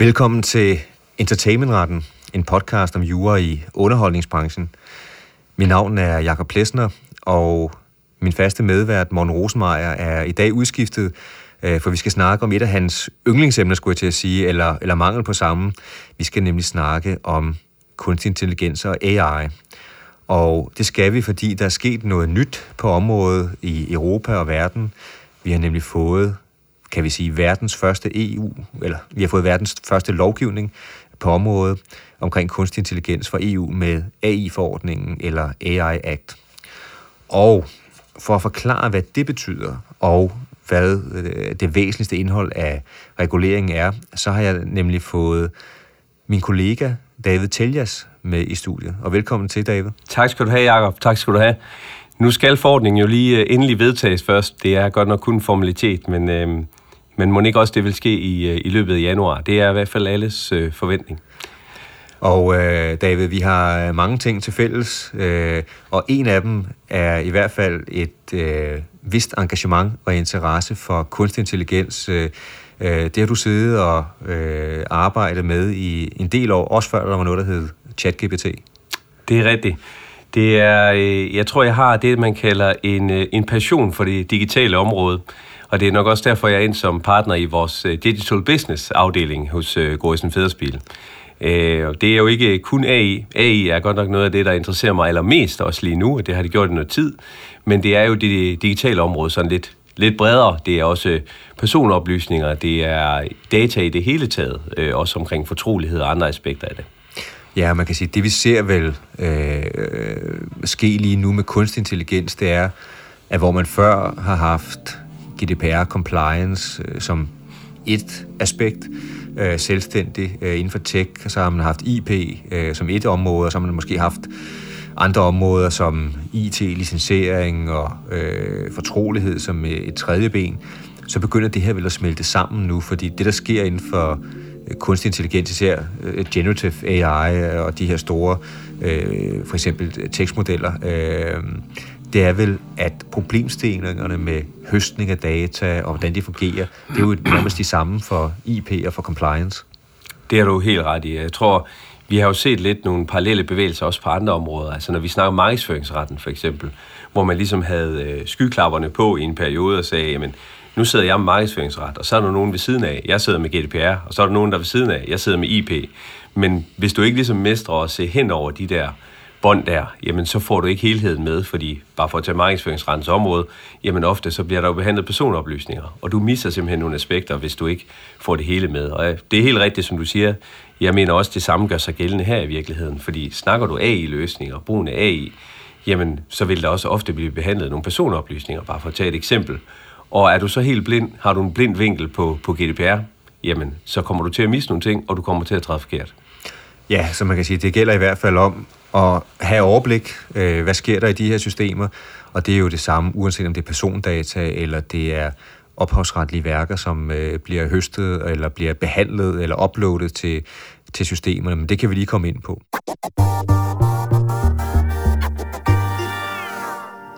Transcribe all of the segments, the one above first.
Velkommen til Entertainmentretten, en podcast om jura i underholdningsbranchen. Mit navn er Jakob Plesner, og min faste medvært, Morten Rosenmeier, er i dag udskiftet, øh, for vi skal snakke om et af hans yndlingsemner, skulle jeg til at sige, eller, eller mangel på samme. Vi skal nemlig snakke om kunstig intelligens og AI. Og det skal vi, fordi der er sket noget nyt på området i Europa og verden. Vi har nemlig fået, kan vi sige, verdens første EU, eller vi har fået verdens første lovgivning på området omkring kunstig intelligens for EU med AI-forordningen eller AI Act. Og for at forklare, hvad det betyder, og hvad øh, det væsentligste indhold af reguleringen er, så har jeg nemlig fået min kollega David Teljas med i studiet. Og velkommen til, David. Tak skal du have, Jacob. Tak skal du have. Nu skal forordningen jo lige øh, endelig vedtages først. Det er godt nok kun en formalitet, men, øh, men må ikke også det vil ske i, øh, i løbet af januar? Det er i hvert fald alles øh, forventning. Og øh, David, vi har mange ting til fælles, øh, og en af dem er i hvert fald et øh, vist engagement og interesse for kunstig intelligens. Øh, øh, det har du siddet og øh, arbejdet med i en del år, også før der var noget, der hed ChatGPT. Det er rigtigt. Det er, øh, jeg tror, jeg har det, man kalder en, øh, en passion for det digitale område. Og det er nok også derfor, jeg er ind som partner i vores øh, Digital Business afdeling hos øh, Gorisen Federspil. Øh, og det er jo ikke kun AI. AI er godt nok noget af det, der interesserer mig allermest også lige nu, og det har det gjort i noget tid. Men det er jo det digitale område sådan lidt, lidt bredere. Det er også personoplysninger, det er data i det hele taget, øh, også omkring fortrolighed og andre aspekter af det. Ja, man kan sige, det vi ser vel øh, ske lige nu med kunstig intelligens, det er, at hvor man før har haft GDPR-compliance øh, som et aspekt, øh, selvstændig øh, inden for tech, så har man haft IP øh, som et område, og så har man måske haft andre områder som IT, licensering og øh, fortrolighed som et tredje ben, så begynder det her vel at smelte sammen nu, fordi det, der sker inden for øh, kunstig intelligens, især øh, generative AI øh, og de her store, øh, for eksempel tekstmodeller, øh, det er vel, at problemstillingerne med høstning af data og hvordan det fungerer, det er jo nærmest de samme for IP og for compliance. Det er du helt ret i. Jeg tror, vi har jo set lidt nogle parallelle bevægelser også på andre områder. Altså når vi snakker om markedsføringsretten for eksempel, hvor man ligesom havde øh, skyklapperne på i en periode og sagde, jamen nu sidder jeg med markedsføringsret, og så er der nogen ved siden af, jeg sidder med GDPR, og så er der nogen der ved siden af, jeg sidder med IP. Men hvis du ikke ligesom mestrer at se hen over de der bånd der, jamen så får du ikke helheden med, fordi bare for at tage markedsføringsrettens område, jamen ofte så bliver der jo behandlet personoplysninger, og du misser simpelthen nogle aspekter, hvis du ikke får det hele med. Og øh, det er helt rigtigt, som du siger, jeg mener også, det samme gør sig gældende her i virkeligheden, fordi snakker du AI-løsninger, brugen af AI, jamen så vil der også ofte blive behandlet nogle personoplysninger, bare for at tage et eksempel. Og er du så helt blind, har du en blind vinkel på, på GDPR, jamen så kommer du til at miste nogle ting, og du kommer til at træde forkert. Ja, så man kan sige, det gælder i hvert fald om at have overblik, øh, hvad sker der i de her systemer, og det er jo det samme, uanset om det er persondata, eller det er ophavsretlige værker, som øh, bliver høstet, eller bliver behandlet, eller uploadet til, til systemerne, men det kan vi lige komme ind på.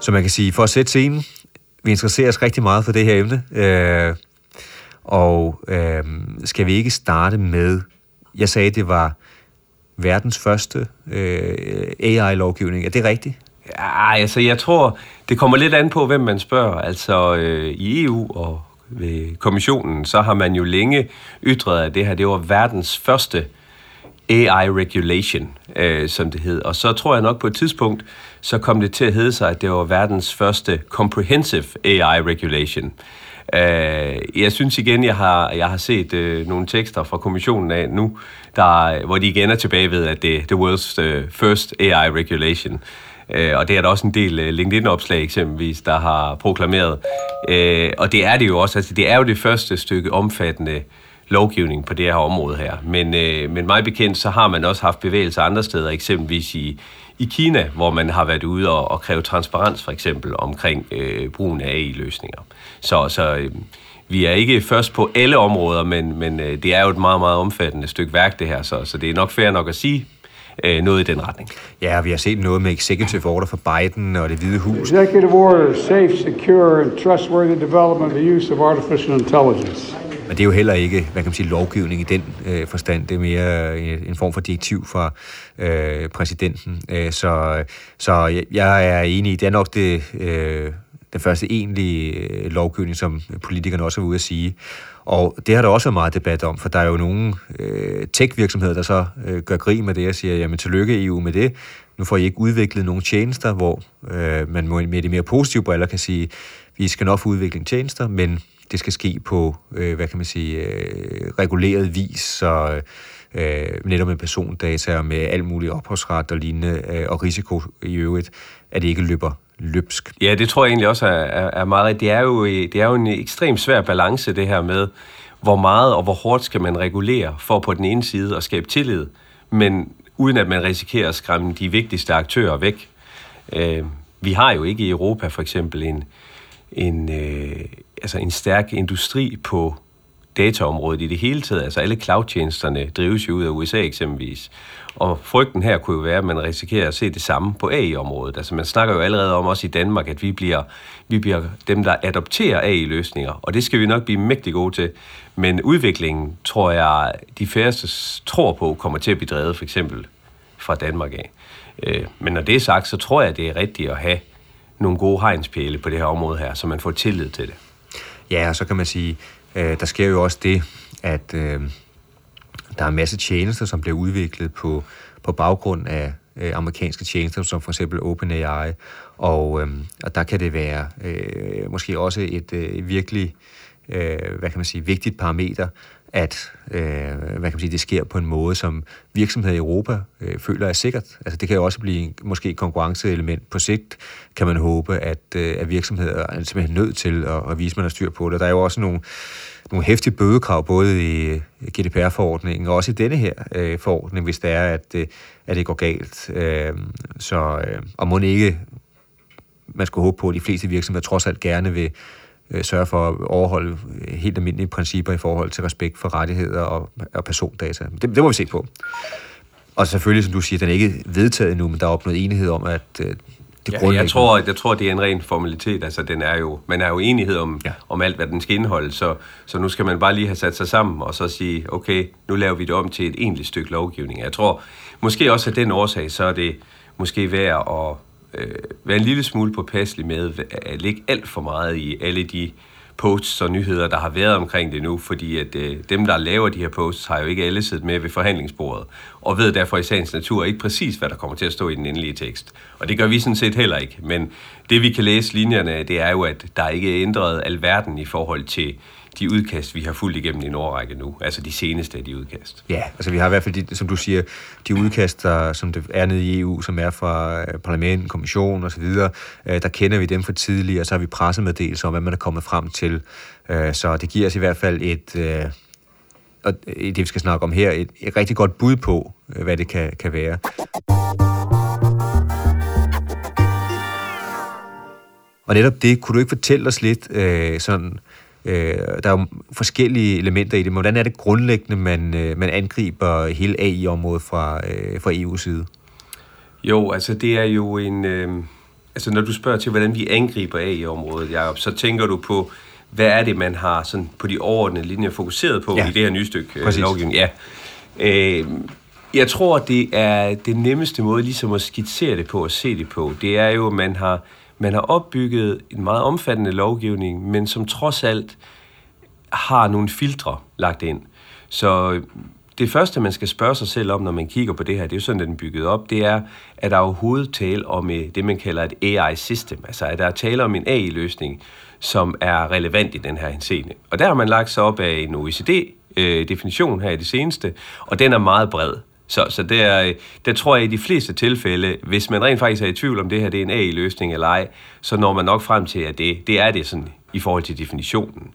Så man kan sige, for at sætte scenen, vi interesserer os rigtig meget for det her emne, øh, og øh, skal vi ikke starte med, jeg sagde, det var verdens første øh, AI-lovgivning. Er det rigtigt? Ja, altså jeg tror, det kommer lidt an på, hvem man spørger. Altså øh, i EU og ved kommissionen, så har man jo længe ytret, at det her det var verdens første AI regulation, øh, som det hed. Og så tror jeg nok på et tidspunkt, så kom det til at hedde sig, at det var verdens første comprehensive AI regulation. Øh, jeg synes igen, jeg har, jeg har set øh, nogle tekster fra kommissionen af nu, der, hvor de igen er tilbage ved, at det er the world's uh, first AI regulation. Uh, og det er der også en del uh, LinkedIn-opslag eksempelvis, der har proklameret. Uh, og det er det jo også. Altså, det er jo det første stykke omfattende lovgivning på det her område her. Men, uh, men meget bekendt, så har man også haft bevægelser andre steder, eksempelvis i, i Kina, hvor man har været ude og, og kræve transparens for eksempel omkring øh, brugen af AI-løsninger. Så, så øh, vi er ikke først på alle områder, men, men øh, det er jo et meget, meget omfattende stykke værk, det her, så, så det er nok fair nok at sige, øh, noget i den retning. Ja, vi har set noget med executive order for Biden og det hvide hus. Executive order, safe, secure and trustworthy development of the use of artificial intelligence. Men det er jo heller ikke, hvad kan man sige, lovgivning i den øh, forstand. Det er mere øh, en form for direktiv fra øh, præsidenten. Øh, så, så jeg er enig i, det er nok det, øh, den første egentlige øh, lovgivning, som politikerne også var ude at sige. Og det har der også været meget debat om, for der er jo nogle øh, tech-virksomheder, der så øh, gør grin med det og siger, jamen tillykke EU med det. Nu får I ikke udviklet nogle tjenester, hvor øh, man med de mere positive briller kan sige, vi skal nok få udviklet tjenester, men det skal ske på, øh, hvad kan man sige, øh, reguleret vis, så øh, netop med persondata og med alt muligt ophavsret og lignende, øh, og risiko i øvrigt, at det ikke løber løbsk. Ja, det tror jeg egentlig også er, er, er meget Det er, jo, øh, det er jo en ekstremt svær balance, det her med, hvor meget og hvor hårdt skal man regulere for på den ene side at skabe tillid, men uden at man risikerer at skræmme de vigtigste aktører væk. Øh, vi har jo ikke i Europa for eksempel en, en, øh, altså en stærk industri på dataområdet i det hele taget. Altså alle cloud-tjenesterne drives jo ud af USA eksempelvis. Og frygten her kunne jo være, at man risikerer at se det samme på AI-området. Altså man snakker jo allerede om også i Danmark, at vi bliver, vi bliver dem, der adopterer AI-løsninger. Og det skal vi nok blive mægtig gode til. Men udviklingen, tror jeg, de færreste tror på, kommer til at blive drevet for eksempel fra Danmark af. Øh, men når det er sagt, så tror jeg, det er rigtigt at have nogle gode hegnspæle på det her område her, så man får tillid til det. Ja, og så kan man sige, øh, der sker jo også det, at øh, der er en masse tjenester, som bliver udviklet på, på baggrund af øh, amerikanske tjenester, som for eksempel OpenAI, og, øh, og der kan det være øh, måske også et øh, virkelig øh, hvad kan man sige, vigtigt parameter, at øh, hvad kan man sige, det sker på en måde, som virksomheder i Europa øh, føler er sikkert. Altså det kan jo også blive måske et konkurrenceelement på sigt, kan man håbe, at, øh, at virksomheder er simpelthen nødt til at, at vise, at man har styr på det. Der er jo også nogle, nogle hæftige bødekrav, både i GDPR-forordningen og også i denne her øh, forordning, hvis det er, at, øh, at det går galt. Øh, så, øh, og må ikke, man skulle håbe på, at de fleste virksomheder trods alt gerne vil øh, sørge for at overholde øh, helt almindelige principper i forhold til respekt for rettigheder og, og persondata. Det, det må vi se på. Og selvfølgelig, som du siger, den er ikke vedtaget endnu, men der er opnået enighed om, at øh, det ja, jeg tror, jeg tror, det er en ren formalitet. Altså, den er jo, man er jo enighed om, ja. om alt, hvad den skal indeholde, så, så nu skal man bare lige have sat sig sammen og så sige, okay, nu laver vi det om til et egentligt stykke lovgivning. Jeg tror, måske også af den årsag, så er det måske værd at øh, være en lille smule påpasselig med at lægge alt for meget i alle de posts og nyheder, der har været omkring det nu, fordi at øh, dem, der laver de her posts, har jo ikke alle siddet med ved forhandlingsbordet, og ved derfor i sagens natur ikke præcis, hvad der kommer til at stå i den endelige tekst. Og det gør vi sådan set heller ikke. Men det, vi kan læse linjerne, det er jo, at der ikke er ændret alverden i forhold til de udkast, vi har fulgt igennem i Nordrække nu, altså de seneste af de udkast. Ja, altså vi har i hvert fald, de, som du siger, de udkast, der, som det er nede i EU, som er fra øh, parlamenten, kommissionen osv., øh, der kender vi dem for tidligere, og så har vi pressemeddelelser om, hvad man er kommet frem til. Øh, så det giver os i hvert fald et, øh, og det vi skal snakke om her, et, et rigtig godt bud på, øh, hvad det kan, kan være. Og netop det, kunne du ikke fortælle os lidt øh, sådan, Øh, der er jo forskellige elementer i det, men hvordan er det grundlæggende, man, øh, man angriber hele AI-området fra, øh, fra EU's side? Jo, altså det er jo en... Øh, altså når du spørger til, hvordan vi angriber AI-området, Jacob, så tænker du på, hvad er det, man har sådan på de overordnede linjer fokuseret på ja. i det her nye stykke øh, lovgivning? Ja. Øh, jeg tror, det er det nemmeste måde ligesom at skitsere det på og se det på. Det er jo, at man har man har opbygget en meget omfattende lovgivning, men som trods alt har nogle filtre lagt ind. Så øh, det første, man skal spørge sig selv om, når man kigger på det her, det er jo sådan, den er bygget op, det er, at der overhovedet tale om øh, det, man kalder et AI-system. Altså, at der er tale om en AI-løsning, som er relevant i den her henseende. Og der har man lagt sig op af en OECD-definition øh, her i det seneste, og den er meget bred. Så, så det er, øh, der tror jeg i de fleste tilfælde, hvis man rent faktisk er i tvivl om det her det er en AI-løsning eller ej, så når man nok frem til, at det, det er det sådan i forhold til definitionen.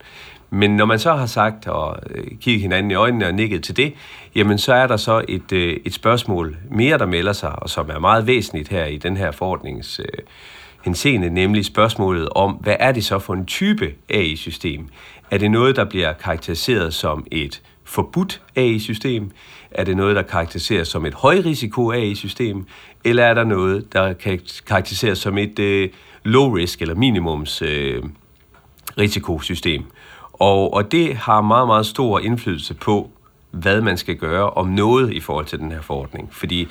Men når man så har sagt og øh, kigget hinanden i øjnene og nikket til det, jamen så er der så et, øh, et spørgsmål mere, der melder sig, og som er meget væsentligt her i den her forordnings øh, henseende, nemlig spørgsmålet om, hvad er det så for en type AI-system? Er det noget, der bliver karakteriseret som et forbudt AI-system? Er det noget, der karakteriseres som et højrisiko AI-system? Eller er der noget, der kan karakteriseres som et øh, low-risk eller minimums øh, risikosystem? Og, og det har meget, meget stor indflydelse på, hvad man skal gøre om noget i forhold til den her forordning. Fordi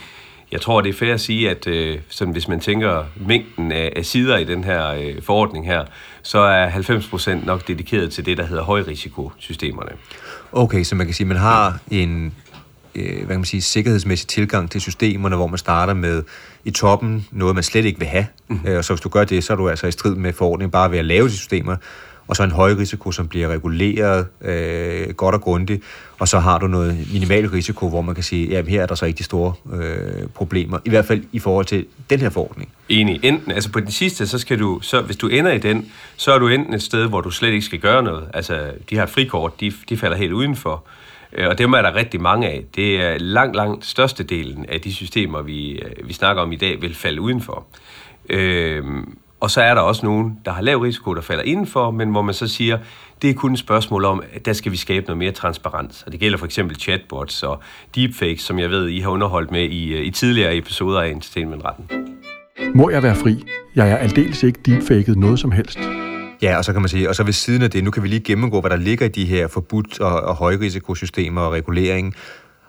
jeg tror, det er fair at sige, at øh, sådan, hvis man tænker mængden af, af sider i den her øh, forordning her, så er 90% nok dedikeret til det, der hedder højrisikosystemerne. Okay, så man kan sige, at man har en øh, hvad kan man sige, sikkerhedsmæssig tilgang til systemerne, hvor man starter med i toppen noget, man slet ikke vil have. Mm. Øh, og så hvis du gør det, så er du altså i strid med forordningen bare ved at lave de systemer, og så en høj risiko, som bliver reguleret øh, godt og grundigt, og så har du noget minimal risiko, hvor man kan sige, at her er der så ikke de store øh, problemer, i hvert fald i forhold til den her forordning. Enig. Enten, altså på den sidste, så skal du, så hvis du ender i den, så er du enten et sted, hvor du slet ikke skal gøre noget. Altså, de her frikort, de, de falder helt udenfor. Øh, og dem er der rigtig mange af. Det er langt, langt størstedelen af de systemer, vi, øh, vi snakker om i dag, vil falde udenfor. Øh, og så er der også nogen, der har lav risiko, der falder indenfor, men hvor man så siger, det er kun et spørgsmål om, at der skal vi skabe noget mere transparens. Og det gælder for eksempel chatbots og deepfakes, som jeg ved, I har underholdt med i, øh, i tidligere episoder af Entertainment-retten. Må jeg være fri? Jeg er aldeles ikke deepfaket noget som helst. Ja, og så kan man sige, og så ved siden af det, nu kan vi lige gennemgå, hvad der ligger i de her forbudt og, og højrisikosystemer og regulering.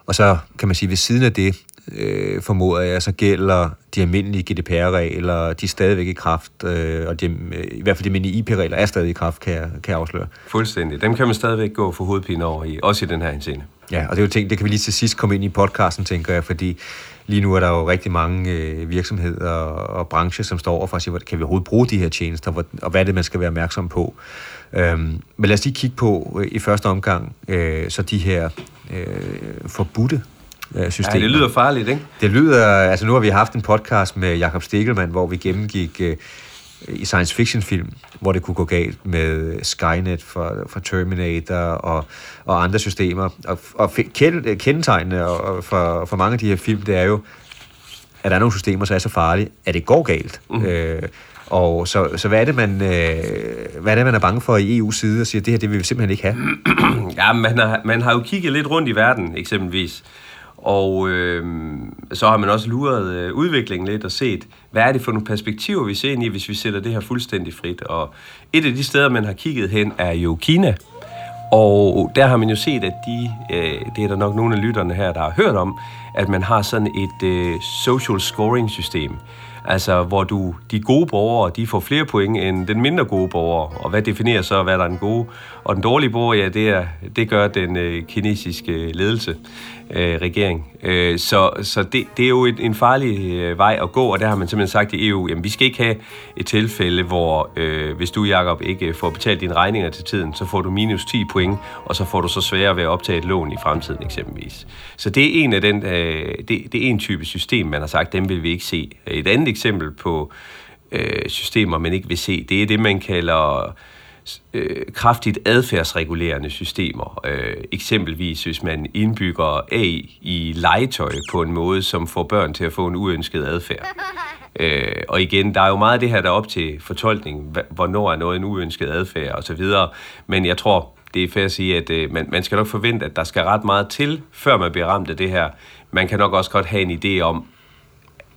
Og så kan man sige, ved siden af det, øh, formoder jeg, så gælder de almindelige GDPR-regler, de er stadigvæk i kraft, øh, og de, øh, i hvert fald de almindelige IP-regler er stadig i kraft, kan jeg, kan jeg afsløre. Fuldstændig. Dem kan man stadigvæk gå for hovedpine over i, også i den her scene. Ja, og det er jo ting, det kan vi lige til sidst komme ind i podcasten, tænker jeg, fordi lige nu er der jo rigtig mange øh, virksomheder og, brancher, som står over for at sige, kan vi overhovedet bruge de her tjenester, og hvad er det, man skal være opmærksom på. Øhm, men lad os lige kigge på øh, i første omgang, øh, så de her øh, forbudte øh, systemer. Ja, det lyder farligt, ikke? Det lyder, altså nu har vi haft en podcast med Jakob Stegelmann, hvor vi gennemgik øh, i science fiction film, hvor det kunne gå galt med Skynet fra, fra Terminator og, og andre systemer. Og, og kendetegnene for, for mange af de her film, det er jo, at der er nogle systemer, så er så farlige, at det går galt. Mm. Øh, og så, så hvad, er det, man, øh, hvad er det, man er bange for i EU's side og siger, at det her det vil vi simpelthen ikke have? ja, man har, man har jo kigget lidt rundt i verden, eksempelvis. Og øh, så har man også luret øh, udviklingen lidt og set, hvad er det for nogle perspektiver, vi ser ind i, hvis vi sætter det her fuldstændig frit. Og et af de steder, man har kigget hen, er jo Kina. Og der har man jo set, at de, øh, det er der nok nogle af lytterne her, der har hørt om, at man har sådan et øh, social scoring system. Altså, hvor du, de gode borgere, de får flere point end den mindre gode borger. Og hvad definerer så, hvad der er en god og den dårlige borger? Ja, det, er, det gør den øh, kinesiske øh, ledelse øh, regering. Øh, så så det, det er jo et, en farlig øh, vej at gå, og der har man simpelthen sagt i EU, jamen vi skal ikke have et tilfælde, hvor øh, hvis du, Jakob ikke får betalt dine regninger til tiden, så får du minus 10 point, og så får du så sværere ved at optage et lån i fremtiden eksempelvis. Så det er en af den, øh, det, det er en type system, man har sagt, dem vil vi ikke se. Et andet eksempel på øh, systemer, man ikke vil se, det er det, man kalder øh, kraftigt adfærdsregulerende systemer. Øh, eksempelvis hvis man indbygger AI i legetøj på en måde, som får børn til at få en uønsket adfærd. Øh, og igen, der er jo meget af det her, der er op til fortolkning, hvornår er noget en uønsket adfærd osv. Men jeg tror, det er fair at sige, at øh, man, man skal nok forvente, at der skal ret meget til, før man bliver ramt af det her. Man kan nok også godt have en idé om,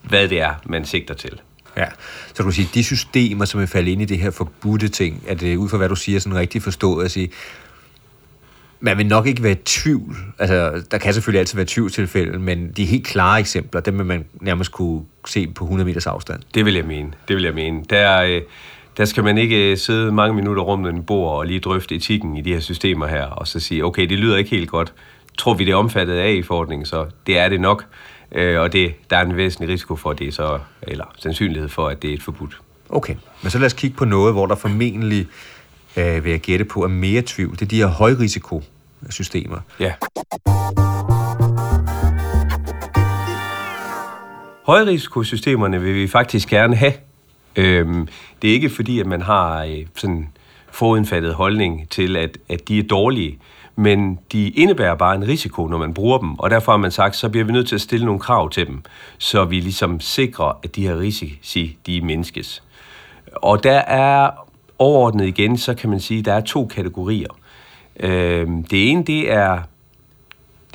hvad det er, man sigter til. Ja, så du kan sige, de systemer, som er faldet ind i det her forbudte ting, er det ud fra hvad du siger, sådan rigtig forstået at sige, man vil nok ikke være i tvivl. Altså, der kan selvfølgelig altid være tvivlstilfælde, men de helt klare eksempler, dem vil man nærmest kunne se på 100 meters afstand. Det vil jeg mene. Det vil jeg mene. Der, øh, der skal man ikke øh, sidde mange minutter rundt om en bord og lige drøfte etikken i de her systemer her, og så sige, okay, det lyder ikke helt godt. Tror vi, det er omfattet af i forordningen, så det er det nok. Øh, og det, der er en væsentlig risiko for, at det så, eller sandsynlighed for, at det er et forbudt. Okay, men så lad os kigge på noget, hvor der formentlig, øh, vil jeg gætte på, er mere tvivl. Det er de her højrisikosystemer. Ja. Højrisikosystemerne vil vi faktisk gerne have. Øhm, det er ikke fordi, at man har øh, sådan forudindfattet holdning til, at, at de er dårlige men de indebærer bare en risiko, når man bruger dem, og derfor har man sagt, så bliver vi nødt til at stille nogle krav til dem, så vi ligesom sikrer, at de her risici, de mindskes. Og der er overordnet igen, så kan man sige, at der er to kategorier. Øhm, det ene, det er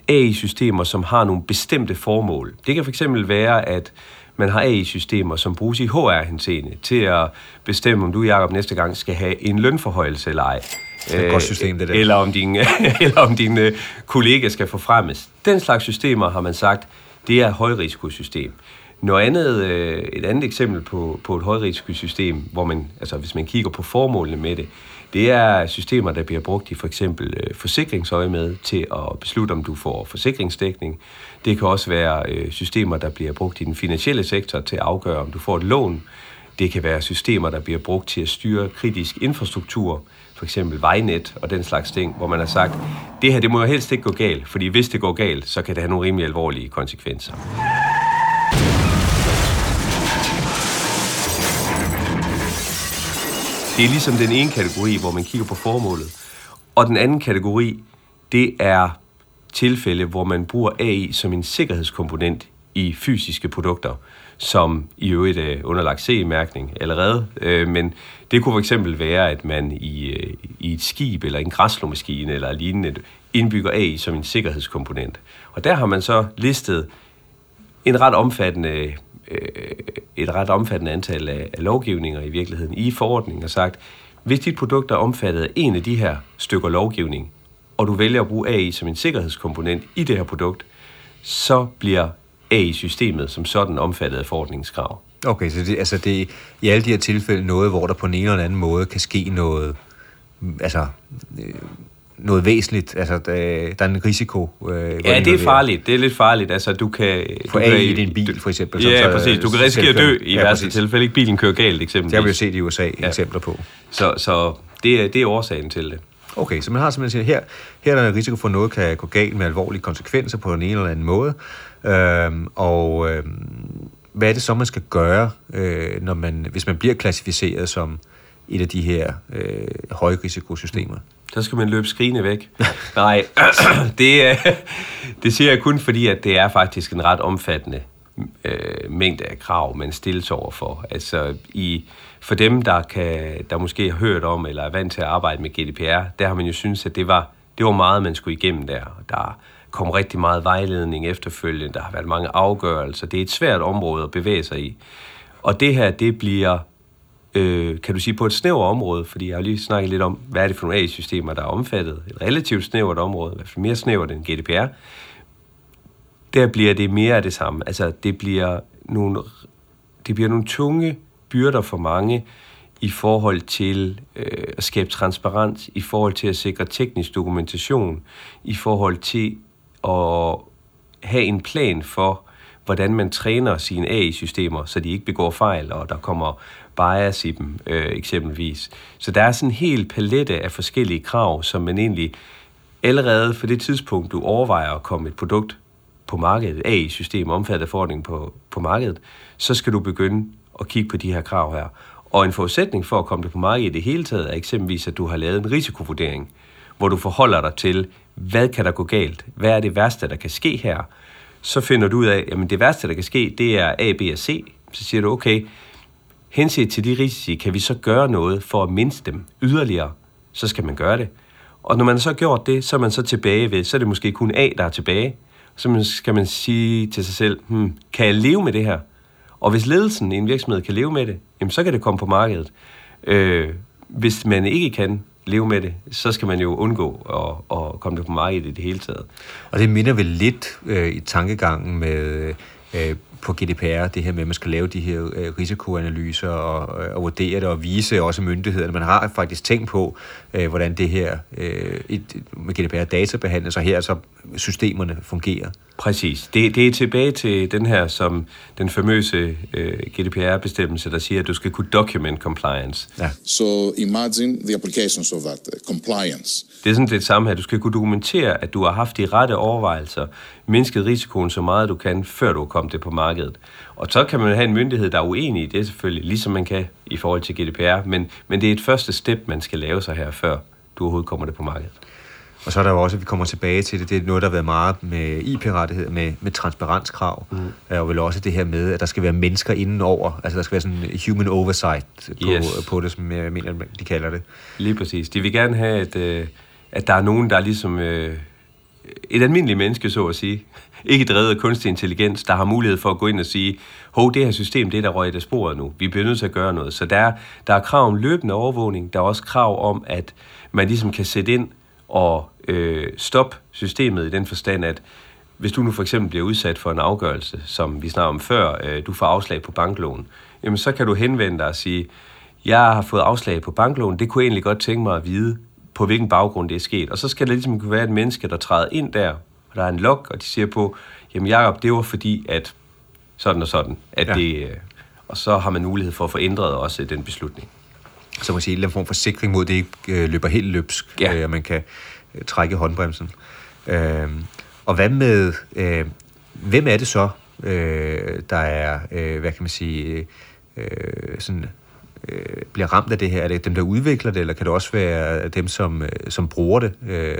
AI-systemer, som har nogle bestemte formål. Det kan fx være, at man har AI-systemer, som bruges i HR-henseende til at bestemme, om du, Jacob, næste gang skal have en lønforhøjelse eller ej det er et godt system, det der. Eller om din, eller om din øh, kollega skal forfremmes. Den slags systemer har man sagt, det er et højrisikosystem. Noget andet, øh, et andet eksempel på, på et højrisikosystem, hvor man, altså hvis man kigger på formålene med det, det er systemer, der bliver brugt i for eksempel øh, forsikringsøje med til at beslutte, om du får forsikringsdækning. Det kan også være øh, systemer, der bliver brugt i den finansielle sektor til at afgøre, om du får et lån. Det kan være systemer, der bliver brugt til at styre kritisk infrastruktur, for eksempel vejnet og den slags ting, hvor man har sagt, det her det må jo helst ikke gå galt, fordi hvis det går galt, så kan det have nogle rimelig alvorlige konsekvenser. Det er ligesom den ene kategori, hvor man kigger på formålet. Og den anden kategori, det er tilfælde, hvor man bruger AI som en sikkerhedskomponent i fysiske produkter, som i øvrigt er underlagt CE-mærkning allerede. Øh, men det kunne fx være, at man i, øh, i et skib eller en græslåmaskine eller lignende indbygger AI som en sikkerhedskomponent. Og der har man så listet en ret omfattende øh, et ret omfattende antal af, af lovgivninger i virkeligheden i forordningen og sagt, hvis dit produkt er omfattet af en af de her stykker lovgivning, og du vælger at bruge AI som en sikkerhedskomponent i det her produkt, så bliver AI-systemet som sådan omfattet af forordningens krav. Okay, så det, altså det er i alle de her tilfælde noget, hvor der på en eller anden måde kan ske noget, altså øh, noget væsentligt. Altså, der, der er en risiko. Øh, ja, det er farligt. Det er lidt farligt. Altså, du kan... Du kan, i din bil, for eksempel. Ja, så, præcis. Du kan risikere at dø i ja, værste tilfælde. Ikke bilen kører galt, eksempelvis. Det har vi jo set i USA ja. eksempler på. Så, så det, er, det er årsagen til det. Okay, så man har simpelthen siger, her, her er der en risiko for, at noget kan gå galt med alvorlige konsekvenser på ene eller anden måde. Øhm, og øhm, hvad er det så, man skal gøre, øh, når man, hvis man bliver klassificeret som et af de her øh, højrisikosystemer? Så skal man løbe skrigende væk. Nej, det, øh, det siger jeg kun fordi, at det er faktisk en ret omfattende øh, mængde af krav, man stilles over for. Altså i, for dem, der, kan, der måske har hørt om eller er vant til at arbejde med GDPR, der har man jo synes, at det var, det var meget, man skulle igennem der. Der kom rigtig meget vejledning efterfølgende, der har været mange afgørelser. Det er et svært område at bevæge sig i. Og det her, det bliver øh, kan du sige, på et snævert område, fordi jeg har lige snakket lidt om, hvad er det for nogle AI-systemer, der er omfattet. Et relativt snævert område, i hvert fald mere snævert end GDPR. Der bliver det mere af det samme. Altså, det bliver nogle, det bliver nogle tunge byrder for mange i forhold til øh, at skabe transparens, i forhold til at sikre teknisk dokumentation, i forhold til at have en plan for, hvordan man træner sine AI-systemer, så de ikke begår fejl, og der kommer bias i dem, øh, eksempelvis. Så der er sådan en hel palette af forskellige krav, som man egentlig allerede for det tidspunkt, du overvejer at komme et produkt på markedet, AI-system omfattet forordningen på, på markedet, så skal du begynde at kigge på de her krav her. Og en forudsætning for at komme det på markedet i det hele taget er eksempelvis, at du har lavet en risikovurdering, hvor du forholder dig til, hvad kan der gå galt? Hvad er det værste, der kan ske her? Så finder du ud af, at det værste, der kan ske, det er A, B og C. Så siger du, okay, henset til de risici, kan vi så gøre noget for at mindske dem yderligere, så skal man gøre det. Og når man så har gjort det, så er man så tilbage ved, så er det måske kun A, der er tilbage. Så skal man sige til sig selv, hmm, kan jeg leve med det her? Og hvis ledelsen i en virksomhed kan leve med det, jamen så kan det komme på markedet. Øh, hvis man ikke kan leve med det, så skal man jo undgå at, at komme det på markedet i det hele taget. Og det minder vel lidt øh, i tankegangen med øh, på GDPR, det her med, at man skal lave de her øh, risikoanalyser og, øh, og vurdere det og vise også myndighederne. Man har faktisk tænkt på, øh, hvordan det her øh, et, med GDPR data behandles, og her så systemerne fungerer. Præcis. Det, det er tilbage til den her, som den famøse øh, GDPR-bestemmelse, der siger, at du skal kunne document compliance. Ja. So imagine the applications of that, uh, compliance. Det er sådan det samme her. Du skal kunne dokumentere, at du har haft de rette overvejelser, mindsket risikoen så meget du kan, før du er kommet det på markedet. Og så kan man have en myndighed, der er uenig i det selvfølgelig, ligesom man kan i forhold til GDPR, men, men det er et første step, man skal lave sig her, før du overhovedet kommer det på markedet. Og så er der jo også, at vi kommer tilbage til det, det er noget, der har været meget med IP-rettigheder, med, med transparenskrav, mm. og vel også det her med, at der skal være mennesker indenover, altså der skal være sådan human oversight på, yes. på det, som jeg mener, de kalder det. Lige præcis. De vil gerne have, at, øh, at der er nogen, der ligesom øh, et almindeligt menneske, så at sige, ikke drevet af kunstig intelligens, der har mulighed for at gå ind og sige, hov, det her system, det er der røg af sporet nu. Vi bliver nødt til at gøre noget. Så der, der er krav om løbende overvågning. Der er også krav om, at man ligesom kan sætte ind og øh, stoppe systemet i den forstand, at hvis du nu for eksempel bliver udsat for en afgørelse, som vi snakker om før, øh, du får afslag på banklån, jamen så kan du henvende dig og sige, jeg har fået afslag på banklån, det kunne jeg egentlig godt tænke mig at vide, på hvilken baggrund det er sket. Og så skal der ligesom være et menneske, der træder ind der, og der er en log, og de siger på, jamen Jacob, det var fordi, at sådan og sådan, at ja. det, øh, og så har man mulighed for at få ændret også den beslutning. Så man siger, en form for sikring mod, det ikke øh, løber helt løbsk, ja. øh, og man kan trække håndbremsen. Øh, og hvad med, øh, hvem er det så, øh, der er, øh, hvad kan man sige, øh, sådan, øh, bliver ramt af det her? Er det dem, der udvikler det, eller kan det også være dem, som, øh, som bruger det øh,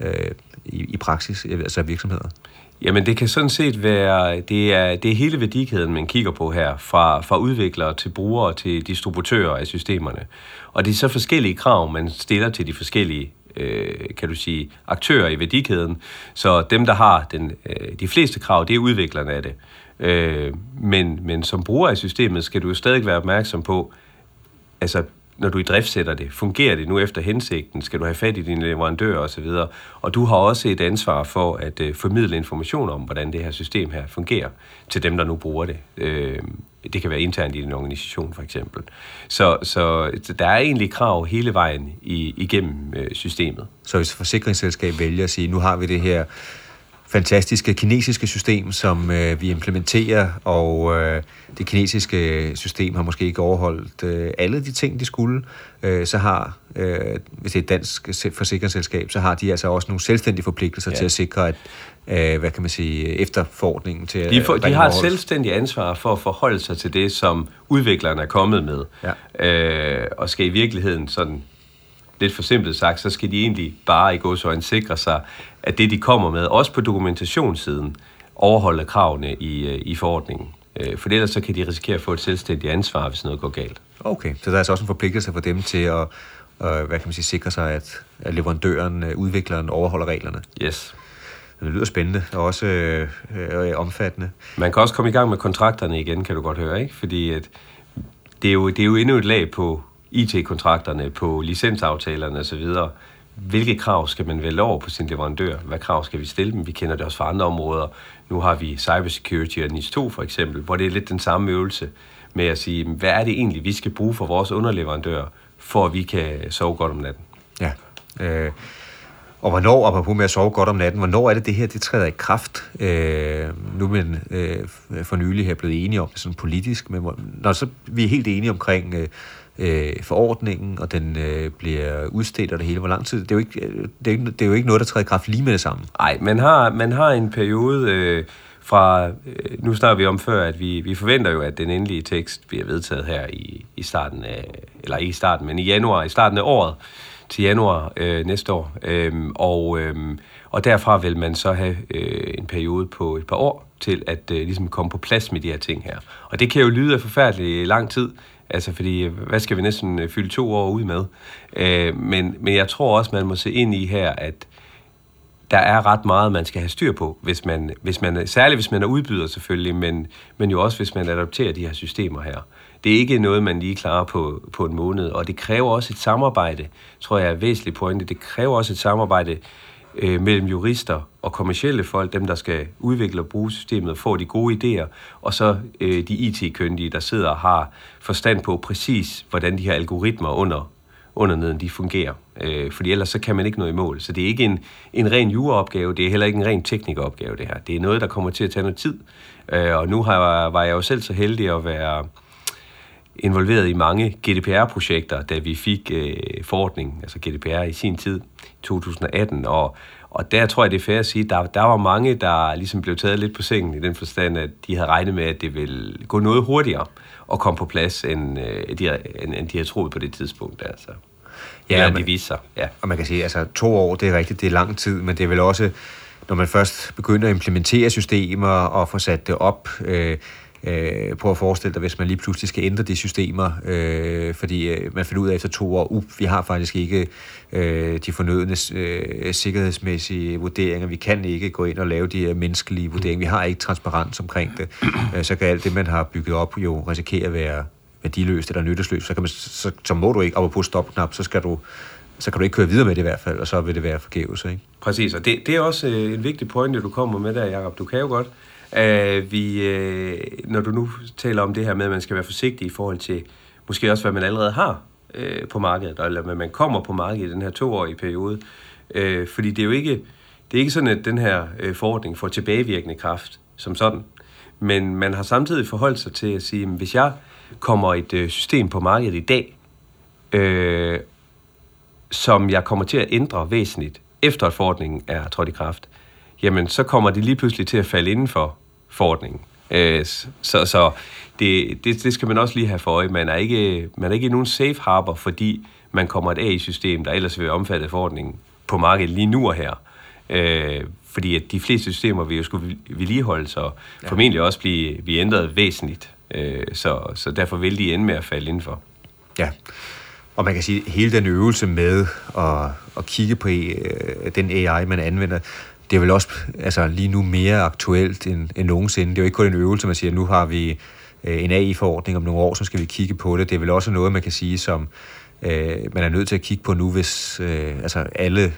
øh, i, i praksis, øh, altså virksomheder? Jamen det kan sådan set være, det er, det er hele værdikæden, man kigger på her, fra, fra udviklere til brugere til distributører af systemerne. Og det er så forskellige krav, man stiller til de forskellige øh, kan du sige, aktører i værdikæden. Så dem, der har den, øh, de fleste krav, det er udviklerne af det. Øh, men, men som bruger af systemet, skal du jo stadig være opmærksom på, altså når du i drift sætter det, fungerer det nu efter hensigten, skal du have fat i dine leverandører osv., og, og du har også et ansvar for at øh, formidle information om, hvordan det her system her fungerer til dem, der nu bruger det. Øh, det kan være internt i din organisation for eksempel. Så, så der er egentlig krav hele vejen i, igennem øh, systemet. Så hvis forsikringsselskab vælger at sige, nu har vi det her fantastiske kinesiske system, som øh, vi implementerer, og øh, det kinesiske system har måske ikke overholdt øh, alle de ting, de skulle. Øh, så har, øh, hvis det er et dansk forsikringsselskab, så har de altså også nogle selvstændige forpligtelser ja. til at sikre, at øh, hvad kan man sige, efterforordningen til de, for, de har et selvstændigt ansvar for at forholde sig til det, som udviklerne er kommet med, ja. øh, og skal i virkeligheden sådan lidt for simpelt sagt, så skal de egentlig bare i godsøjne sikre sig, at det, de kommer med, også på dokumentationssiden, overholder kravene i, øh, i forordningen. Øh, for ellers så kan de risikere at få et selvstændigt ansvar, hvis noget går galt. Okay, så der er altså også en forpligtelse for dem til at hvad kan man sige, sikre sig, at, at leverandøren, øh, udvikleren overholder reglerne. Yes. Det lyder spændende og også øh, øh, omfattende. Man kan også komme i gang med kontrakterne igen, kan du godt høre, ikke? Fordi at det, er jo, det er jo endnu et lag på, IT-kontrakterne, på licensaftalerne osv., hvilke krav skal man vælge over på sin leverandør? Hvad krav skal vi stille dem? Vi kender det også fra andre områder. Nu har vi cybersecurity og NIS 2 for eksempel, hvor det er lidt den samme øvelse med at sige, hvad er det egentlig, vi skal bruge for vores underleverandør, for at vi kan sove godt om natten? Ja, øh, og hvornår, apropos med at sove godt om natten, hvornår er det det her, det træder i kraft? Øh, nu er man øh, for nylig her blevet enige om det sådan politisk, men når så vi er helt enige omkring øh, øh, forordningen, og den øh, bliver udstedt og det hele. Hvor lang tid? Det er jo ikke, øh, det er, ikke, det er jo ikke noget, der træder i kraft lige med det samme. Nej, man har, man har en periode øh, fra, øh, nu snakker vi om før, at vi, vi forventer jo, at den endelige tekst bliver vedtaget her i, i starten af, eller ikke i starten, men i januar, i starten af året, til januar øh, næste år. Øhm, og, øhm, og derfra vil man så have øh, en periode på et par år til at øh, ligesom komme på plads med de her ting her. Og det kan jo lyde af forfærdelig lang tid, Altså, fordi øh, hvad skal vi næsten øh, fylde to år ud med? Øh, men, men jeg tror også, man må se ind i her, at der er ret meget, man skal have styr på, hvis man, hvis man, særligt hvis man er udbyder selvfølgelig, men, men jo også hvis man adopterer de her systemer her. Det er ikke noget, man lige klarer på, på en måned, og det kræver også et samarbejde, tror jeg er væsentligt pointe. Det kræver også et samarbejde øh, mellem jurister og kommersielle folk, dem der skal udvikle og bruge systemet, får de gode idéer, og så øh, de IT-kyndige, der sidder og har forstand på præcis, hvordan de her algoritmer under, underneden, de fungerer. Øh, fordi ellers så kan man ikke nå i mål. Så det er ikke en, en ren juraopgave, det er heller ikke en ren teknikeropgave, det her. Det er noget, der kommer til at tage noget tid. Øh, og nu har, var jeg jo selv så heldig at være involveret i mange GDPR-projekter, da vi fik øh, forordningen, altså GDPR i sin tid, 2018, og, og der tror jeg, det er fair at sige, der, der var mange, der ligesom blev taget lidt på sengen i den forstand, at de havde regnet med, at det ville gå noget hurtigere og komme på plads, end, øh, de, end, end de havde troet på det tidspunkt. Altså. Ja, Eller de viser sig. Ja. Og man kan sige, altså to år, det er rigtigt, det er lang tid, men det er vel også, når man først begynder at implementere systemer og få sat det op, øh, Øh, prøv at forestille dig, hvis man lige pludselig skal ændre de systemer, øh, fordi øh, man finder ud af efter to år, up, vi har faktisk ikke øh, de fornødne øh, sikkerhedsmæssige vurderinger, vi kan ikke gå ind og lave de her menneskelige vurderinger, vi har ikke transparens omkring det, øh, så kan alt det, man har bygget op, jo risikere at være værdiløst eller nyttesløst, så, kan man, så, så må du ikke, op på stopknap, så skal du så kan du ikke køre videre med det i hvert fald, og så vil det være forgæves. Ikke? Præcis, og det, det er også øh, en vigtig pointe, du kommer med der, Jacob. Du kan jo godt, Uh, vi, uh, når du nu taler om det her med, at man skal være forsigtig i forhold til måske også, hvad man allerede har uh, på markedet, eller hvad man kommer på markedet i den her toårige periode. Uh, fordi det er jo ikke, det er ikke sådan, at den her uh, forordning får tilbagevirkende kraft som sådan. Men man har samtidig forholdt sig til at sige, at hvis jeg kommer et uh, system på markedet i dag, uh, som jeg kommer til at ændre væsentligt, efter at forordningen er trådt i kraft, jamen så kommer det lige pludselig til at falde inden for forordningen. Øh, så så det, det, det skal man også lige have for øje. Man er ikke, man er ikke nogen safe harbor, fordi man kommer et AI-system, der ellers vil omfatte forordningen på markedet lige nu og her. Øh, fordi at de fleste systemer vil jo skulle vedligeholdes og ja. formentlig også blive, blive ændret væsentligt. Øh, så, så derfor vil de ende med at falde indenfor. Ja, og man kan sige, at hele den øvelse med at, at kigge på øh, den AI, man anvender, det er vel også altså, lige nu mere aktuelt end, end nogensinde. Det er jo ikke kun en øvelse, man siger, at nu har vi øh, en AI-forordning om nogle år, så skal vi kigge på det. Det er vel også noget, man kan sige, som øh, man er nødt til at kigge på nu, hvis øh, altså alle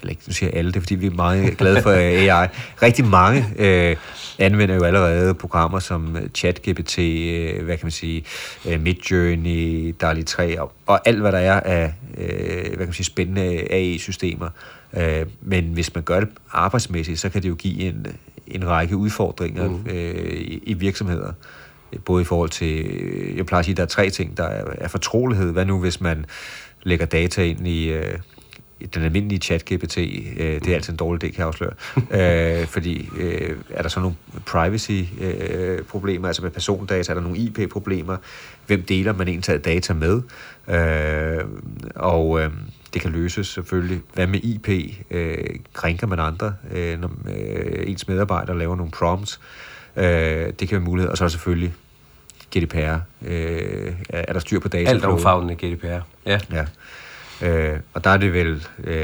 eller ikke, nu siger alle, det er fordi, vi er meget glade for AI. Rigtig mange øh, anvender jo allerede programmer som ChatGPT, øh, hvad kan man sige, øh, Midjourney, DALI 3 og, og alt, hvad der er af øh, hvad kan man sige, spændende AI-systemer. Øh, men hvis man gør det arbejdsmæssigt, så kan det jo give en, en række udfordringer mm. øh, i, i virksomheder. Både i forhold til, jeg plejer at sige, at der er tre ting. Der er, er fortrolighed. Hvad nu, hvis man lægger data ind i, øh, den almindelige chat-GPT, øh, det er altid en dårlig idé, kan jeg afsløre. øh, fordi øh, er der så nogle privacy-problemer, øh, altså med persondata, er der nogle IP-problemer, hvem deler man egentlig data med? Øh, og øh, det kan løses selvfølgelig. Hvad med IP? Øh, krænker man andre, øh, når øh, ens medarbejdere laver nogle prompts? Øh, det kan være mulighed. Og så er selvfølgelig GDPR. Øh, er der styr på data? Alt omfavnende GDPR. Ja. ja. Øh, og der er det vel, øh,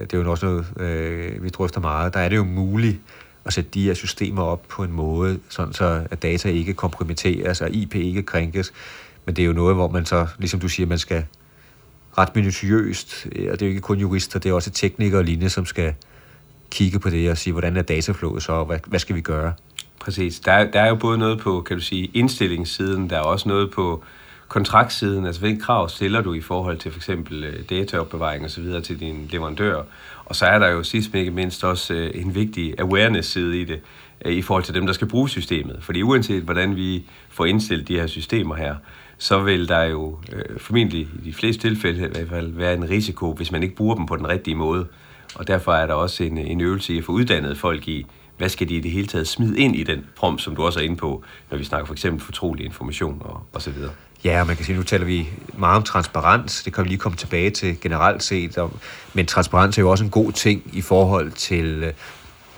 det er jo også noget, øh, vi drøfter meget, der er det jo muligt at sætte de her systemer op på en måde, sådan så at data ikke kompromitteres, og IP ikke krænkes. Men det er jo noget, hvor man så, ligesom du siger, man skal ret minutiøst, og det er jo ikke kun jurister, det er også teknikere og lignende, som skal kigge på det og sige, hvordan er dataflowet så, og hvad, hvad skal vi gøre? Præcis. Der der er jo både noget på, kan du sige, indstillingssiden, der er også noget på kontraktsiden, altså hvilke krav stiller du i forhold til for eksempel øh, dataopbevaring og så videre til din leverandør. Og så er der jo sidst men ikke mindst også øh, en vigtig awareness-side i det, øh, i forhold til dem, der skal bruge systemet. Fordi uanset hvordan vi får indstillet de her systemer her, så vil der jo øh, formentlig i de fleste tilfælde i hvert fald være en risiko, hvis man ikke bruger dem på den rigtige måde. Og derfor er der også en, en øvelse i at få uddannet folk i, hvad skal de i det hele taget smide ind i den prompt, som du også er inde på, når vi snakker for eksempel fortrolig information og, og så videre. Ja, og man kan sige, nu taler vi meget om transparens. Det kan vi lige komme tilbage til generelt set. Men transparens er jo også en god ting i forhold til øh,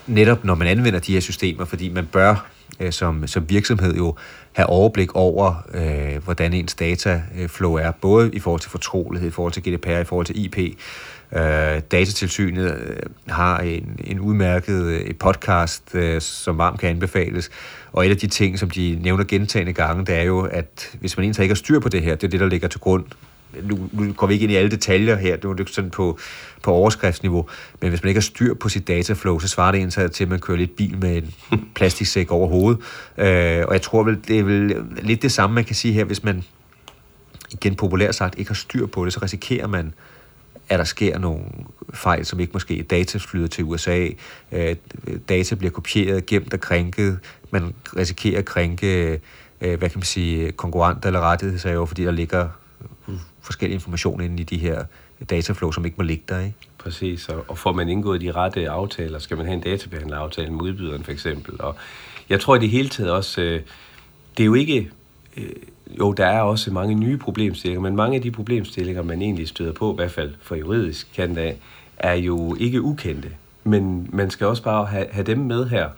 netop, når man anvender de her systemer, fordi man bør øh, som, som virksomhed jo have overblik over, øh, hvordan ens dataflow øh, er, både i forhold til fortrolighed, i forhold til GDPR, i forhold til IP. Øh, Datatilsynet øh, har en, en udmærket øh, podcast, øh, som varmt kan anbefales, og et af de ting, som de nævner gentagende gange, det er jo, at hvis man egentlig ikke har styr på det her, det er det, der ligger til grund. Nu, nu går vi ikke ind i alle detaljer her, det er jo sådan på, på overskriftsniveau, men hvis man ikke har styr på sit dataflow, så svarer det en til, at man kører lidt bil med en plastiksæk over hovedet. Øh, og jeg tror vel, det er vel lidt det samme, man kan sige her, hvis man igen populært sagt ikke har styr på det, så risikerer man, at der sker nogle fejl, som ikke måske data flyder til USA, øh, data bliver kopieret, gemt og krænket, man risikerer at krænke, øh, hvad kan man sige, konkurrenter eller rettighedshaver, fordi der ligger forskellige informationer inde i de her dataflow, som ikke må ligge der, ikke? Præcis, og, og får man indgået de rette aftaler, skal man have en databehandleraftale med udbyderen for eksempel. Og jeg tror i det hele taget også, øh, det er jo ikke, øh, jo der er også mange nye problemstillinger, men mange af de problemstillinger, man egentlig støder på, i hvert fald for juridisk kant af, er jo ikke ukendte. Men man skal også bare have, have dem med her,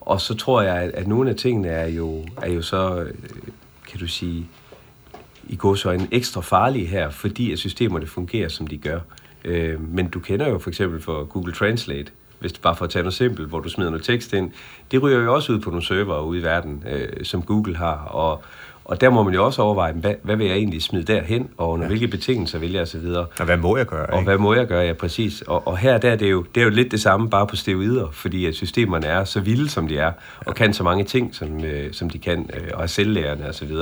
og så tror jeg, at, at nogle af tingene er jo, er jo så, øh, kan du sige, i en ekstra farlige her, fordi at systemerne fungerer, som de gør. Øh, men du kender jo for eksempel for Google Translate, hvis det bare for at tage noget simpelt, hvor du smider noget tekst ind, det ryger jo også ud på nogle server ude i verden, øh, som Google har, og, og der må man jo også overveje, hvad, hvad vil jeg egentlig smide derhen, og under ja. hvilke betingelser vil jeg osv. Og hvad må jeg gøre? Og ikke? hvad må jeg gøre, ja præcis. Og, og her der er det, jo, det er jo lidt det samme, bare på steroider, fordi at systemerne er så vilde, som de er, og kan så mange ting, som, øh, som de kan, øh, og er selvlærende osv.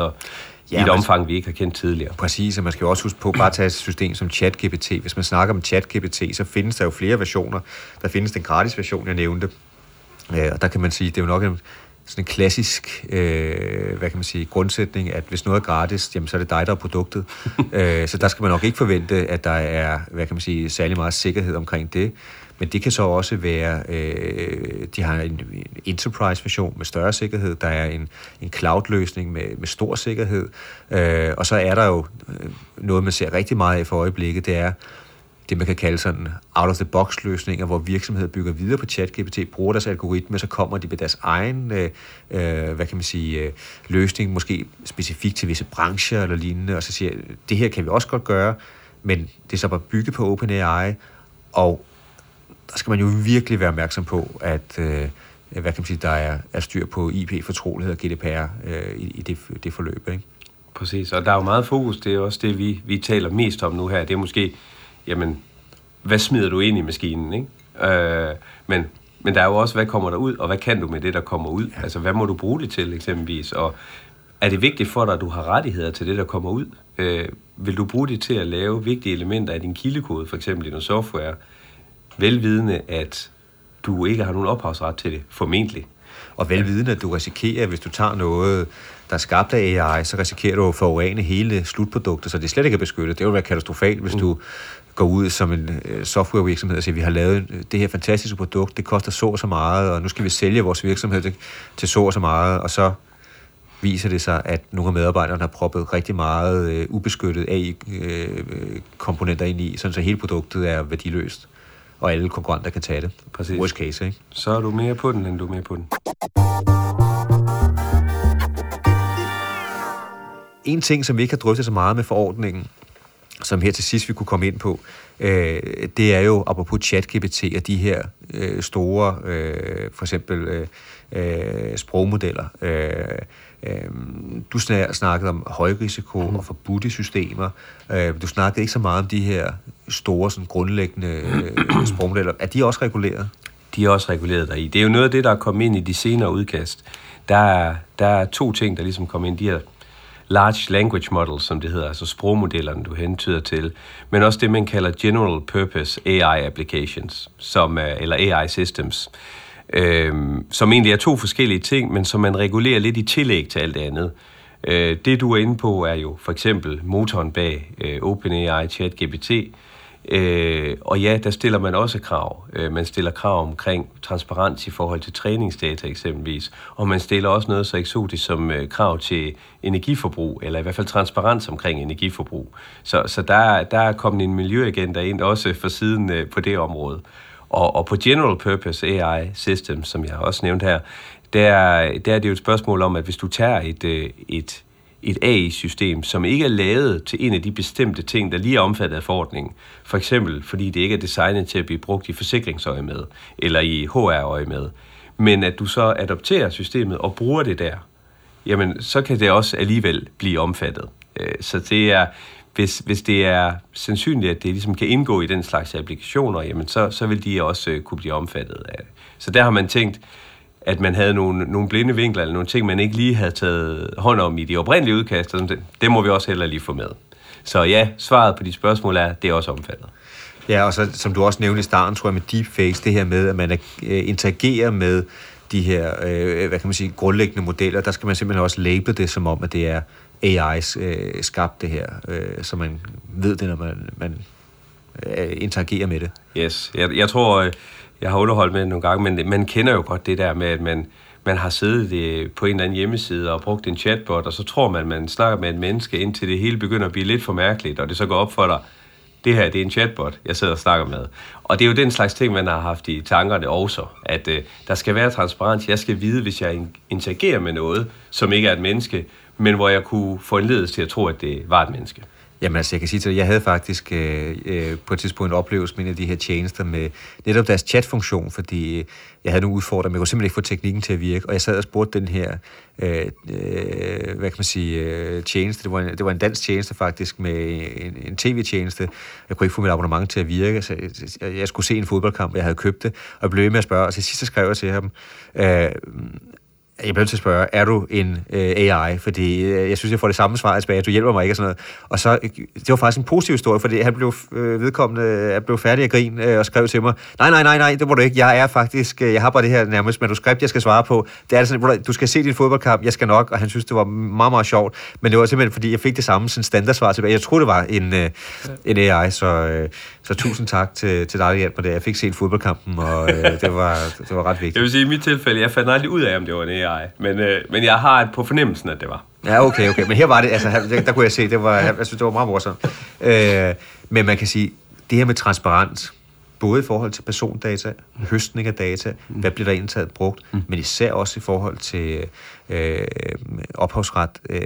Ja, i et omfang, vi ikke har kendt tidligere. Præcis, og man skal jo også huske på, bare tage et system som ChatGPT. Hvis man snakker om ChatGPT, så findes der jo flere versioner. Der findes den gratis version, jeg nævnte. Øh, og der kan man sige, det er jo nok en, sådan en klassisk, øh, hvad kan man sige, grundsætning, at hvis noget er gratis, jamen så er det dig, der er produktet. øh, så der skal man nok ikke forvente, at der er, hvad kan man sige, særlig meget sikkerhed omkring det. Men det kan så også være, øh, de har en, en enterprise-version med større sikkerhed, der er en, en cloud-løsning med, med stor sikkerhed, øh, og så er der jo øh, noget, man ser rigtig meget af for øjeblikket, det er det, man kan kalde sådan out-of-the-box løsninger, hvor virksomheder bygger videre på ChatGPT, bruger deres algoritme, så kommer de med deres egen, øh, øh, hvad kan man sige, øh, løsning, måske specifikt til visse brancher eller lignende, og så siger det her kan vi også godt gøre, men det er så bare bygget på OpenAI, og der skal man jo virkelig være opmærksom på, at øh, hvad kan man sige, der er, er styr på IP-fortrolighed og GDPR øh, i, i det, det forløb. Ikke? Præcis, og der er jo meget fokus, det er også det, vi, vi taler mest om nu her, det er måske, jamen, hvad smider du ind i maskinen, ikke? Øh, men, men der er jo også, hvad kommer der ud, og hvad kan du med det, der kommer ud? Ja. Altså, hvad må du bruge det til, eksempelvis? Og er det vigtigt for dig, at du har rettigheder til det, der kommer ud? Øh, vil du bruge det til at lave vigtige elementer af din kildekode, for eksempel i noget software? Velvidende, at du ikke har nogen ophavsret til det, formentlig. Og velvidende, at du risikerer, hvis du tager noget, der er skabt af AI, så risikerer du at forurene hele slutproduktet, så det slet ikke er beskyttet. Det vil være katastrofalt, hvis mm. du går ud som en øh, softwarevirksomhed og siger, vi har lavet det her fantastiske produkt, det koster så og så meget, og nu skal vi sælge vores virksomhed til, til så og så meget, og så viser det sig, at nogle af medarbejderne har proppet rigtig meget øh, ubeskyttet AI-komponenter øh, ind i, sådan så hele produktet er værdiløst og alle konkurrenter kan tage det. Præcis. Worst case, ikke? Så er du mere på den, end du er mere på den. En ting, som vi ikke har drøftet så meget med forordningen, som her til sidst vi kunne komme ind på, øh, det er jo apropos ChatGPT og de her øh, store, øh, for eksempel øh, øh, sprogmodeller. Øh, øh, du snakkede om højrisiko mm. og forbudte systemer. Øh, du snakkede ikke så meget om de her store, sådan grundlæggende øh, sprogmodeller. Er de også reguleret? De er også reguleret deri. Det er jo noget af det, der er kommet ind i de senere udkast. Der er, der er to ting, der ligesom kommer ind. De her large language models, som det hedder, altså sprogmodellerne, du hentyder til, men også det, man kalder general purpose AI applications, som, eller AI systems, øh, som egentlig er to forskellige ting, men som man regulerer lidt i tillæg til alt det andet. Øh, det, du er inde på, er jo for eksempel motoren bag øh, OpenAI ChatGPT, Øh, og ja, der stiller man også krav. Øh, man stiller krav omkring transparens i forhold til træningsdata eksempelvis, og man stiller også noget så eksotisk som øh, krav til energiforbrug, eller i hvert fald transparens omkring energiforbrug. Så, så der, der er kommet en miljøagenda ind også for siden øh, på det område. Og, og på General Purpose AI Systems, som jeg også nævnte her, der, der er det jo et spørgsmål om, at hvis du tager et, øh, et et AI-system, som ikke er lavet til en af de bestemte ting, der lige er omfattet af forordningen. For eksempel, fordi det ikke er designet til at blive brugt i forsikringsøje med, eller i HR-øje med. Men at du så adopterer systemet og bruger det der, jamen så kan det også alligevel blive omfattet. Øh, så det er, hvis, hvis det er sandsynligt, at det ligesom kan indgå i den slags applikationer, jamen så, så vil de også øh, kunne blive omfattet af det. Så der har man tænkt, at man havde nogle, nogle blinde vinkler, eller nogle ting, man ikke lige havde taget hånd om i de oprindelige udkast, og det, det må vi også heller lige få med. Så ja, svaret på de spørgsmål er, det er også omfattet. Ja, og så som du også nævnte i starten, tror jeg med deepfakes, det her med, at man øh, interagerer med de her, øh, hvad kan man sige, grundlæggende modeller, der skal man simpelthen også label det som om, at det er AI's øh, skabt det her, øh, så man ved det, når man, man øh, interagerer med det. Yes, jeg, jeg tror, øh, jeg har underholdt med nogle gange, men man kender jo godt det der med, at man, man har siddet på en eller anden hjemmeside og brugt en chatbot, og så tror man, man snakker med et menneske, indtil det hele begynder at blive lidt for mærkeligt, og det så går op for dig, det her det er en chatbot, jeg sidder og snakker med. Og det er jo den slags ting, man har haft i tankerne også, at øh, der skal være transparens. Jeg skal vide, hvis jeg interagerer med noget, som ikke er et menneske, men hvor jeg kunne få en ledelse til at tro, at det var et menneske. Jamen altså, jeg kan sige til dig, jeg havde faktisk øh, øh, på et tidspunkt en oplevelse med en af de her tjenester med netop deres chatfunktion, fordi øh, jeg havde nogle udfordringer, men jeg kunne simpelthen ikke få teknikken til at virke, og jeg sad og spurgte den her, øh, øh, hvad kan man sige, øh, tjeneste, det var, en, det var en dansk tjeneste faktisk, med en, en tv-tjeneste, jeg kunne ikke få mit abonnement til at virke, så jeg, jeg skulle se en fodboldkamp, jeg havde købt det, og jeg blev med at spørge, og til sidst skrev jeg til ham, øh, jeg bliver nødt til at spørge, er du en øh, AI? Fordi øh, jeg synes, jeg får det samme svar tilbage, du hjælper mig ikke og sådan noget. Og så, øh, det var faktisk en positiv historie, fordi han blev øh, vedkommende, jeg blev færdig at grine øh, og skrev til mig, nej, nej, nej, nej, det må du ikke, jeg er faktisk, øh, jeg har bare det her nærmest manuskript, jeg skal svare på. Det er sådan, du skal se din fodboldkamp, jeg skal nok, og han synes, det var meget, meget sjovt. Men det var simpelthen, fordi jeg fik det samme sådan standardsvar tilbage. Jeg troede, det var en, øh, en AI, så, øh, så tusind tak til, til dig, der hjalp mig det. Jeg fik set fodboldkampen, og øh, det, var, det var ret vigtigt. Jeg vil sige, i mit tilfælde, jeg fandt aldrig ud af, om det var en AI, men, øh, men jeg har på fornemmelsen, at det var. Ja, okay, okay. Men her var det, altså, her, der kunne jeg se, det var, jeg synes, det var meget morsomt. Øh, men man kan sige, det her med transparens, både i forhold til persondata, høstning af data, mm. hvad bliver der indtaget brugt, mm. men især også i forhold til øh, ophavsret. Øh,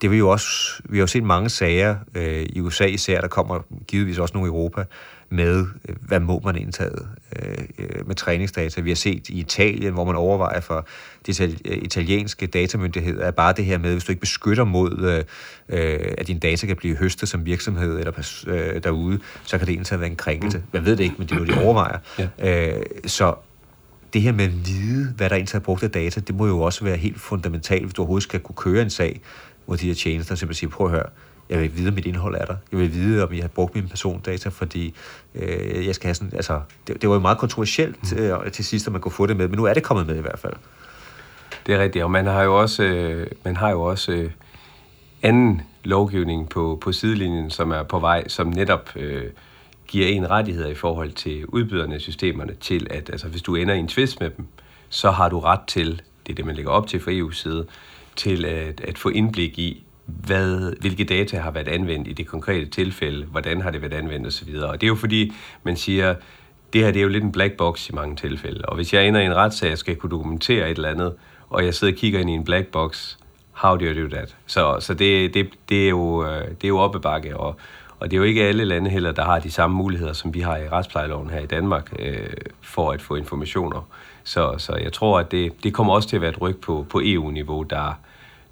det vil jo også, vi har jo set mange sager øh, i USA især, der kommer givetvis også nogle i Europa, med, øh, hvad må man indtage øh, øh, med træningsdata. Vi har set i Italien, hvor man overvejer for de italienske datamyndigheder, at bare det her med, hvis du ikke beskytter mod, øh, at din data kan blive høstet som virksomhed eller øh, derude, så kan det indtage være en krænkelse. Mm. Man ved det ikke, men det er noget, de overvejer. Ja. Øh, så det her med at vide, hvad der er indtaget brugt af data, det må jo også være helt fundamentalt, hvis du overhovedet skal kunne køre en sag, hvor de her tjenester simpelthen siger, prøv at høre, jeg vil vide, om mit indhold er der. Jeg vil vide, om jeg har brugt mine persondata, fordi øh, jeg skal have sådan, altså, det, det var jo meget kontroversielt mm. øh, til sidst, at man kunne få det med, men nu er det kommet med i hvert fald. Det er rigtigt, og man har jo også, øh, man har jo også øh, anden lovgivning på, på sidelinjen, som er på vej, som netop øh, giver en rettigheder i forhold til udbyderne af systemerne til, at altså, hvis du ender i en tvist med dem, så har du ret til, det er det, man lægger op til fra EU's side, til at, at få indblik i, hvad, hvilke data har været anvendt i det konkrete tilfælde, hvordan har det været anvendt osv. Og det er jo fordi, man siger, det her det er jo lidt en black box i mange tilfælde. Og hvis jeg ender i en retssag skal jeg kunne dokumentere et eller andet, og jeg sidder og kigger ind i en black box, how do you do that? Så, så det, det, det, er jo, øh, det er jo op bakke, og, og det er jo ikke alle lande heller, der har de samme muligheder, som vi har i retsplejeloven her i Danmark, øh, for at få informationer. Så, så jeg tror, at det, det kommer også til at være et ryg på, på EU-niveau, der,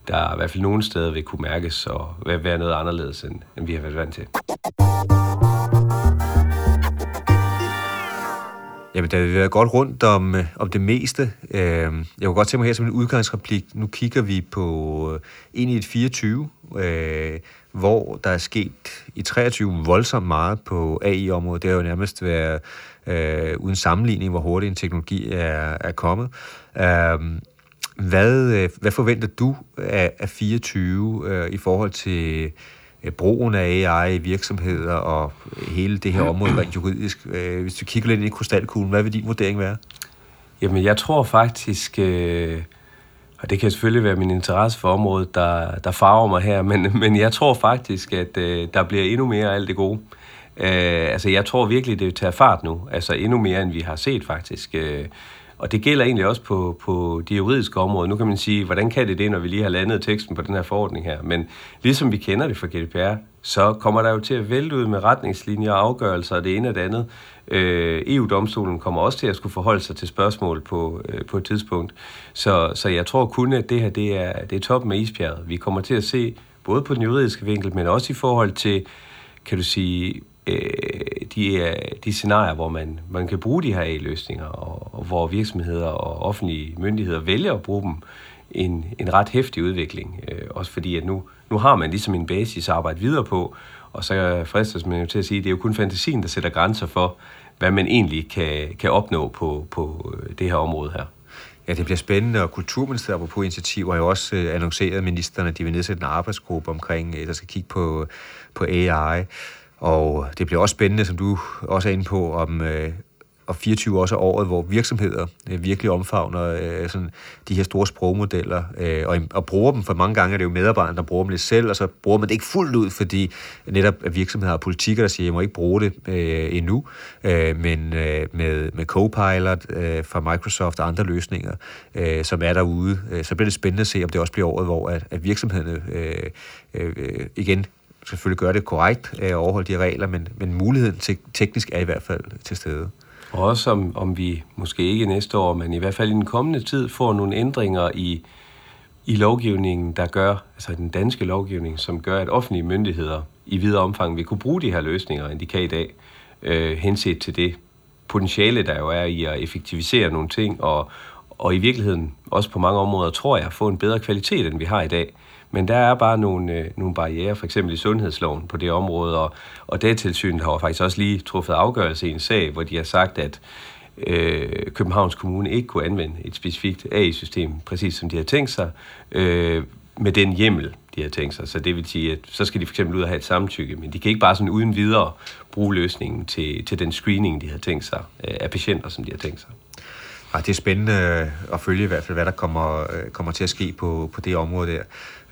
der i hvert fald nogle steder vil kunne mærkes og være noget anderledes, end, end vi har været vant til. Jamen, der vil være godt rundt om, øh, om det meste. Øh, jeg kunne godt tænke mig her som en udgangsreplik. Nu kigger vi på øh, ind i et 24, øh, hvor der er sket i 23 voldsomt meget på AI-området. Det har jo nærmest været øh, uden sammenligning, hvor hurtigt en teknologi er, er kommet. Øh, hvad, øh, hvad forventer du af, af 24 øh, i forhold til øh, Øh, brugen af AI i virksomheder og hele det her område rent juridisk? Øh, hvis du kigger lidt ind i krystalkuglen, hvad vil din vurdering være? Jamen, jeg tror faktisk, øh, og det kan selvfølgelig være min interesse for området, der, der farver mig her, men, men jeg tror faktisk, at øh, der bliver endnu mere af alt det gode. Øh, altså, jeg tror virkelig, det tager fart nu. Altså, endnu mere, end vi har set faktisk. Øh, og det gælder egentlig også på, på de juridiske områder. Nu kan man sige, hvordan kan det det, når vi lige har landet teksten på den her forordning her? Men ligesom vi kender det fra GDPR, så kommer der jo til at vælte ud med retningslinjer og afgørelser og det ene og det andet. Øh, EU-domstolen kommer også til at skulle forholde sig til spørgsmål på, øh, på et tidspunkt. Så, så jeg tror kun, at det her det er, det er toppen af isbjerget. Vi kommer til at se både på den juridiske vinkel, men også i forhold til, kan du sige, øh, de, de scenarier, hvor man, man kan bruge de her A-løsninger, og, og hvor virksomheder og offentlige myndigheder vælger at bruge dem, en, en ret hæftig udvikling. Øh, også fordi, at nu, nu har man ligesom en basis at arbejde videre på, og så fristes man jo til at sige, at det er jo kun fantasien, der sætter grænser for, hvad man egentlig kan, kan opnå på, på øh, det her område her. Ja, det bliver spændende, og Kulturministeriet på initiativer har jo også øh, annonceret, at ministerne de vil nedsætte en arbejdsgruppe omkring, øh, der skal kigge på, på AI. Og det bliver også spændende, som du også er inde på, om, øh, og 24 også er året, hvor virksomheder øh, virkelig omfavner øh, sådan de her store sprogmodeller, øh, og, og bruger dem, for mange gange er det jo medarbejderne, der bruger dem lidt selv, og så bruger man det ikke fuldt ud, fordi netop virksomheder har politikker, der siger, jeg må ikke bruge det øh, endnu, øh, men øh, med, med Copilot øh, fra Microsoft og andre løsninger, øh, som er derude, øh, så bliver det spændende at se, om det også bliver året, hvor at, at virksomhederne øh, øh, igen selvfølgelig gøre det korrekt øh, overholde de regler, men, men muligheden til, teknisk er i hvert fald til stede. Og også om, om vi måske ikke næste år, men i hvert fald i den kommende tid får nogle ændringer i, i lovgivningen, der gør, altså den danske lovgivning, som gør, at offentlige myndigheder i videre omfang vil kunne bruge de her løsninger, end de kan i dag, øh, henset til det potentiale, der jo er i at effektivisere nogle ting, og, og i virkeligheden også på mange områder, tror jeg, få en bedre kvalitet, end vi har i dag. Men der er bare nogle, øh, nogle barriere, for eksempel i sundhedsloven på det område, og, og Datatilsynet har faktisk også lige truffet afgørelse i en sag, hvor de har sagt, at øh, Københavns Kommune ikke kunne anvende et specifikt AI-system, præcis som de har tænkt sig, øh, med den hjemmel, de har tænkt sig. Så det vil sige, at så skal de for eksempel ud og have et samtykke, men de kan ikke bare sådan uden videre bruge løsningen til, til den screening, de har tænkt sig, øh, af patienter, som de har tænkt sig. Ja, det er spændende at følge i hvert fald, hvad der kommer, øh, kommer til at ske på, på det område der.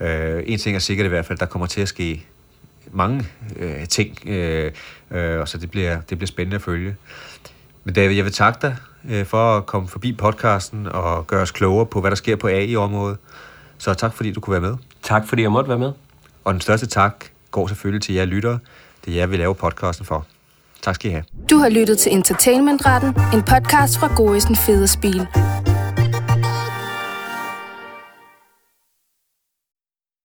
Øh, en ting er sikkert i hvert fald, der kommer til at ske mange øh, ting, øh, øh, og så det bliver, det bliver spændende at følge. Men David, jeg vil takke dig øh, for at komme forbi podcasten og gøre os klogere på, hvad der sker på AI-området. Så tak, fordi du kunne være med. Tak, fordi jeg måtte være med. Og den største tak går selvfølgelig til jer lyttere. Det er jer, vi laver podcasten for. Tak skal I have. Du har lyttet til Entertainmentretten, en podcast fra Gorisen Fede Spil.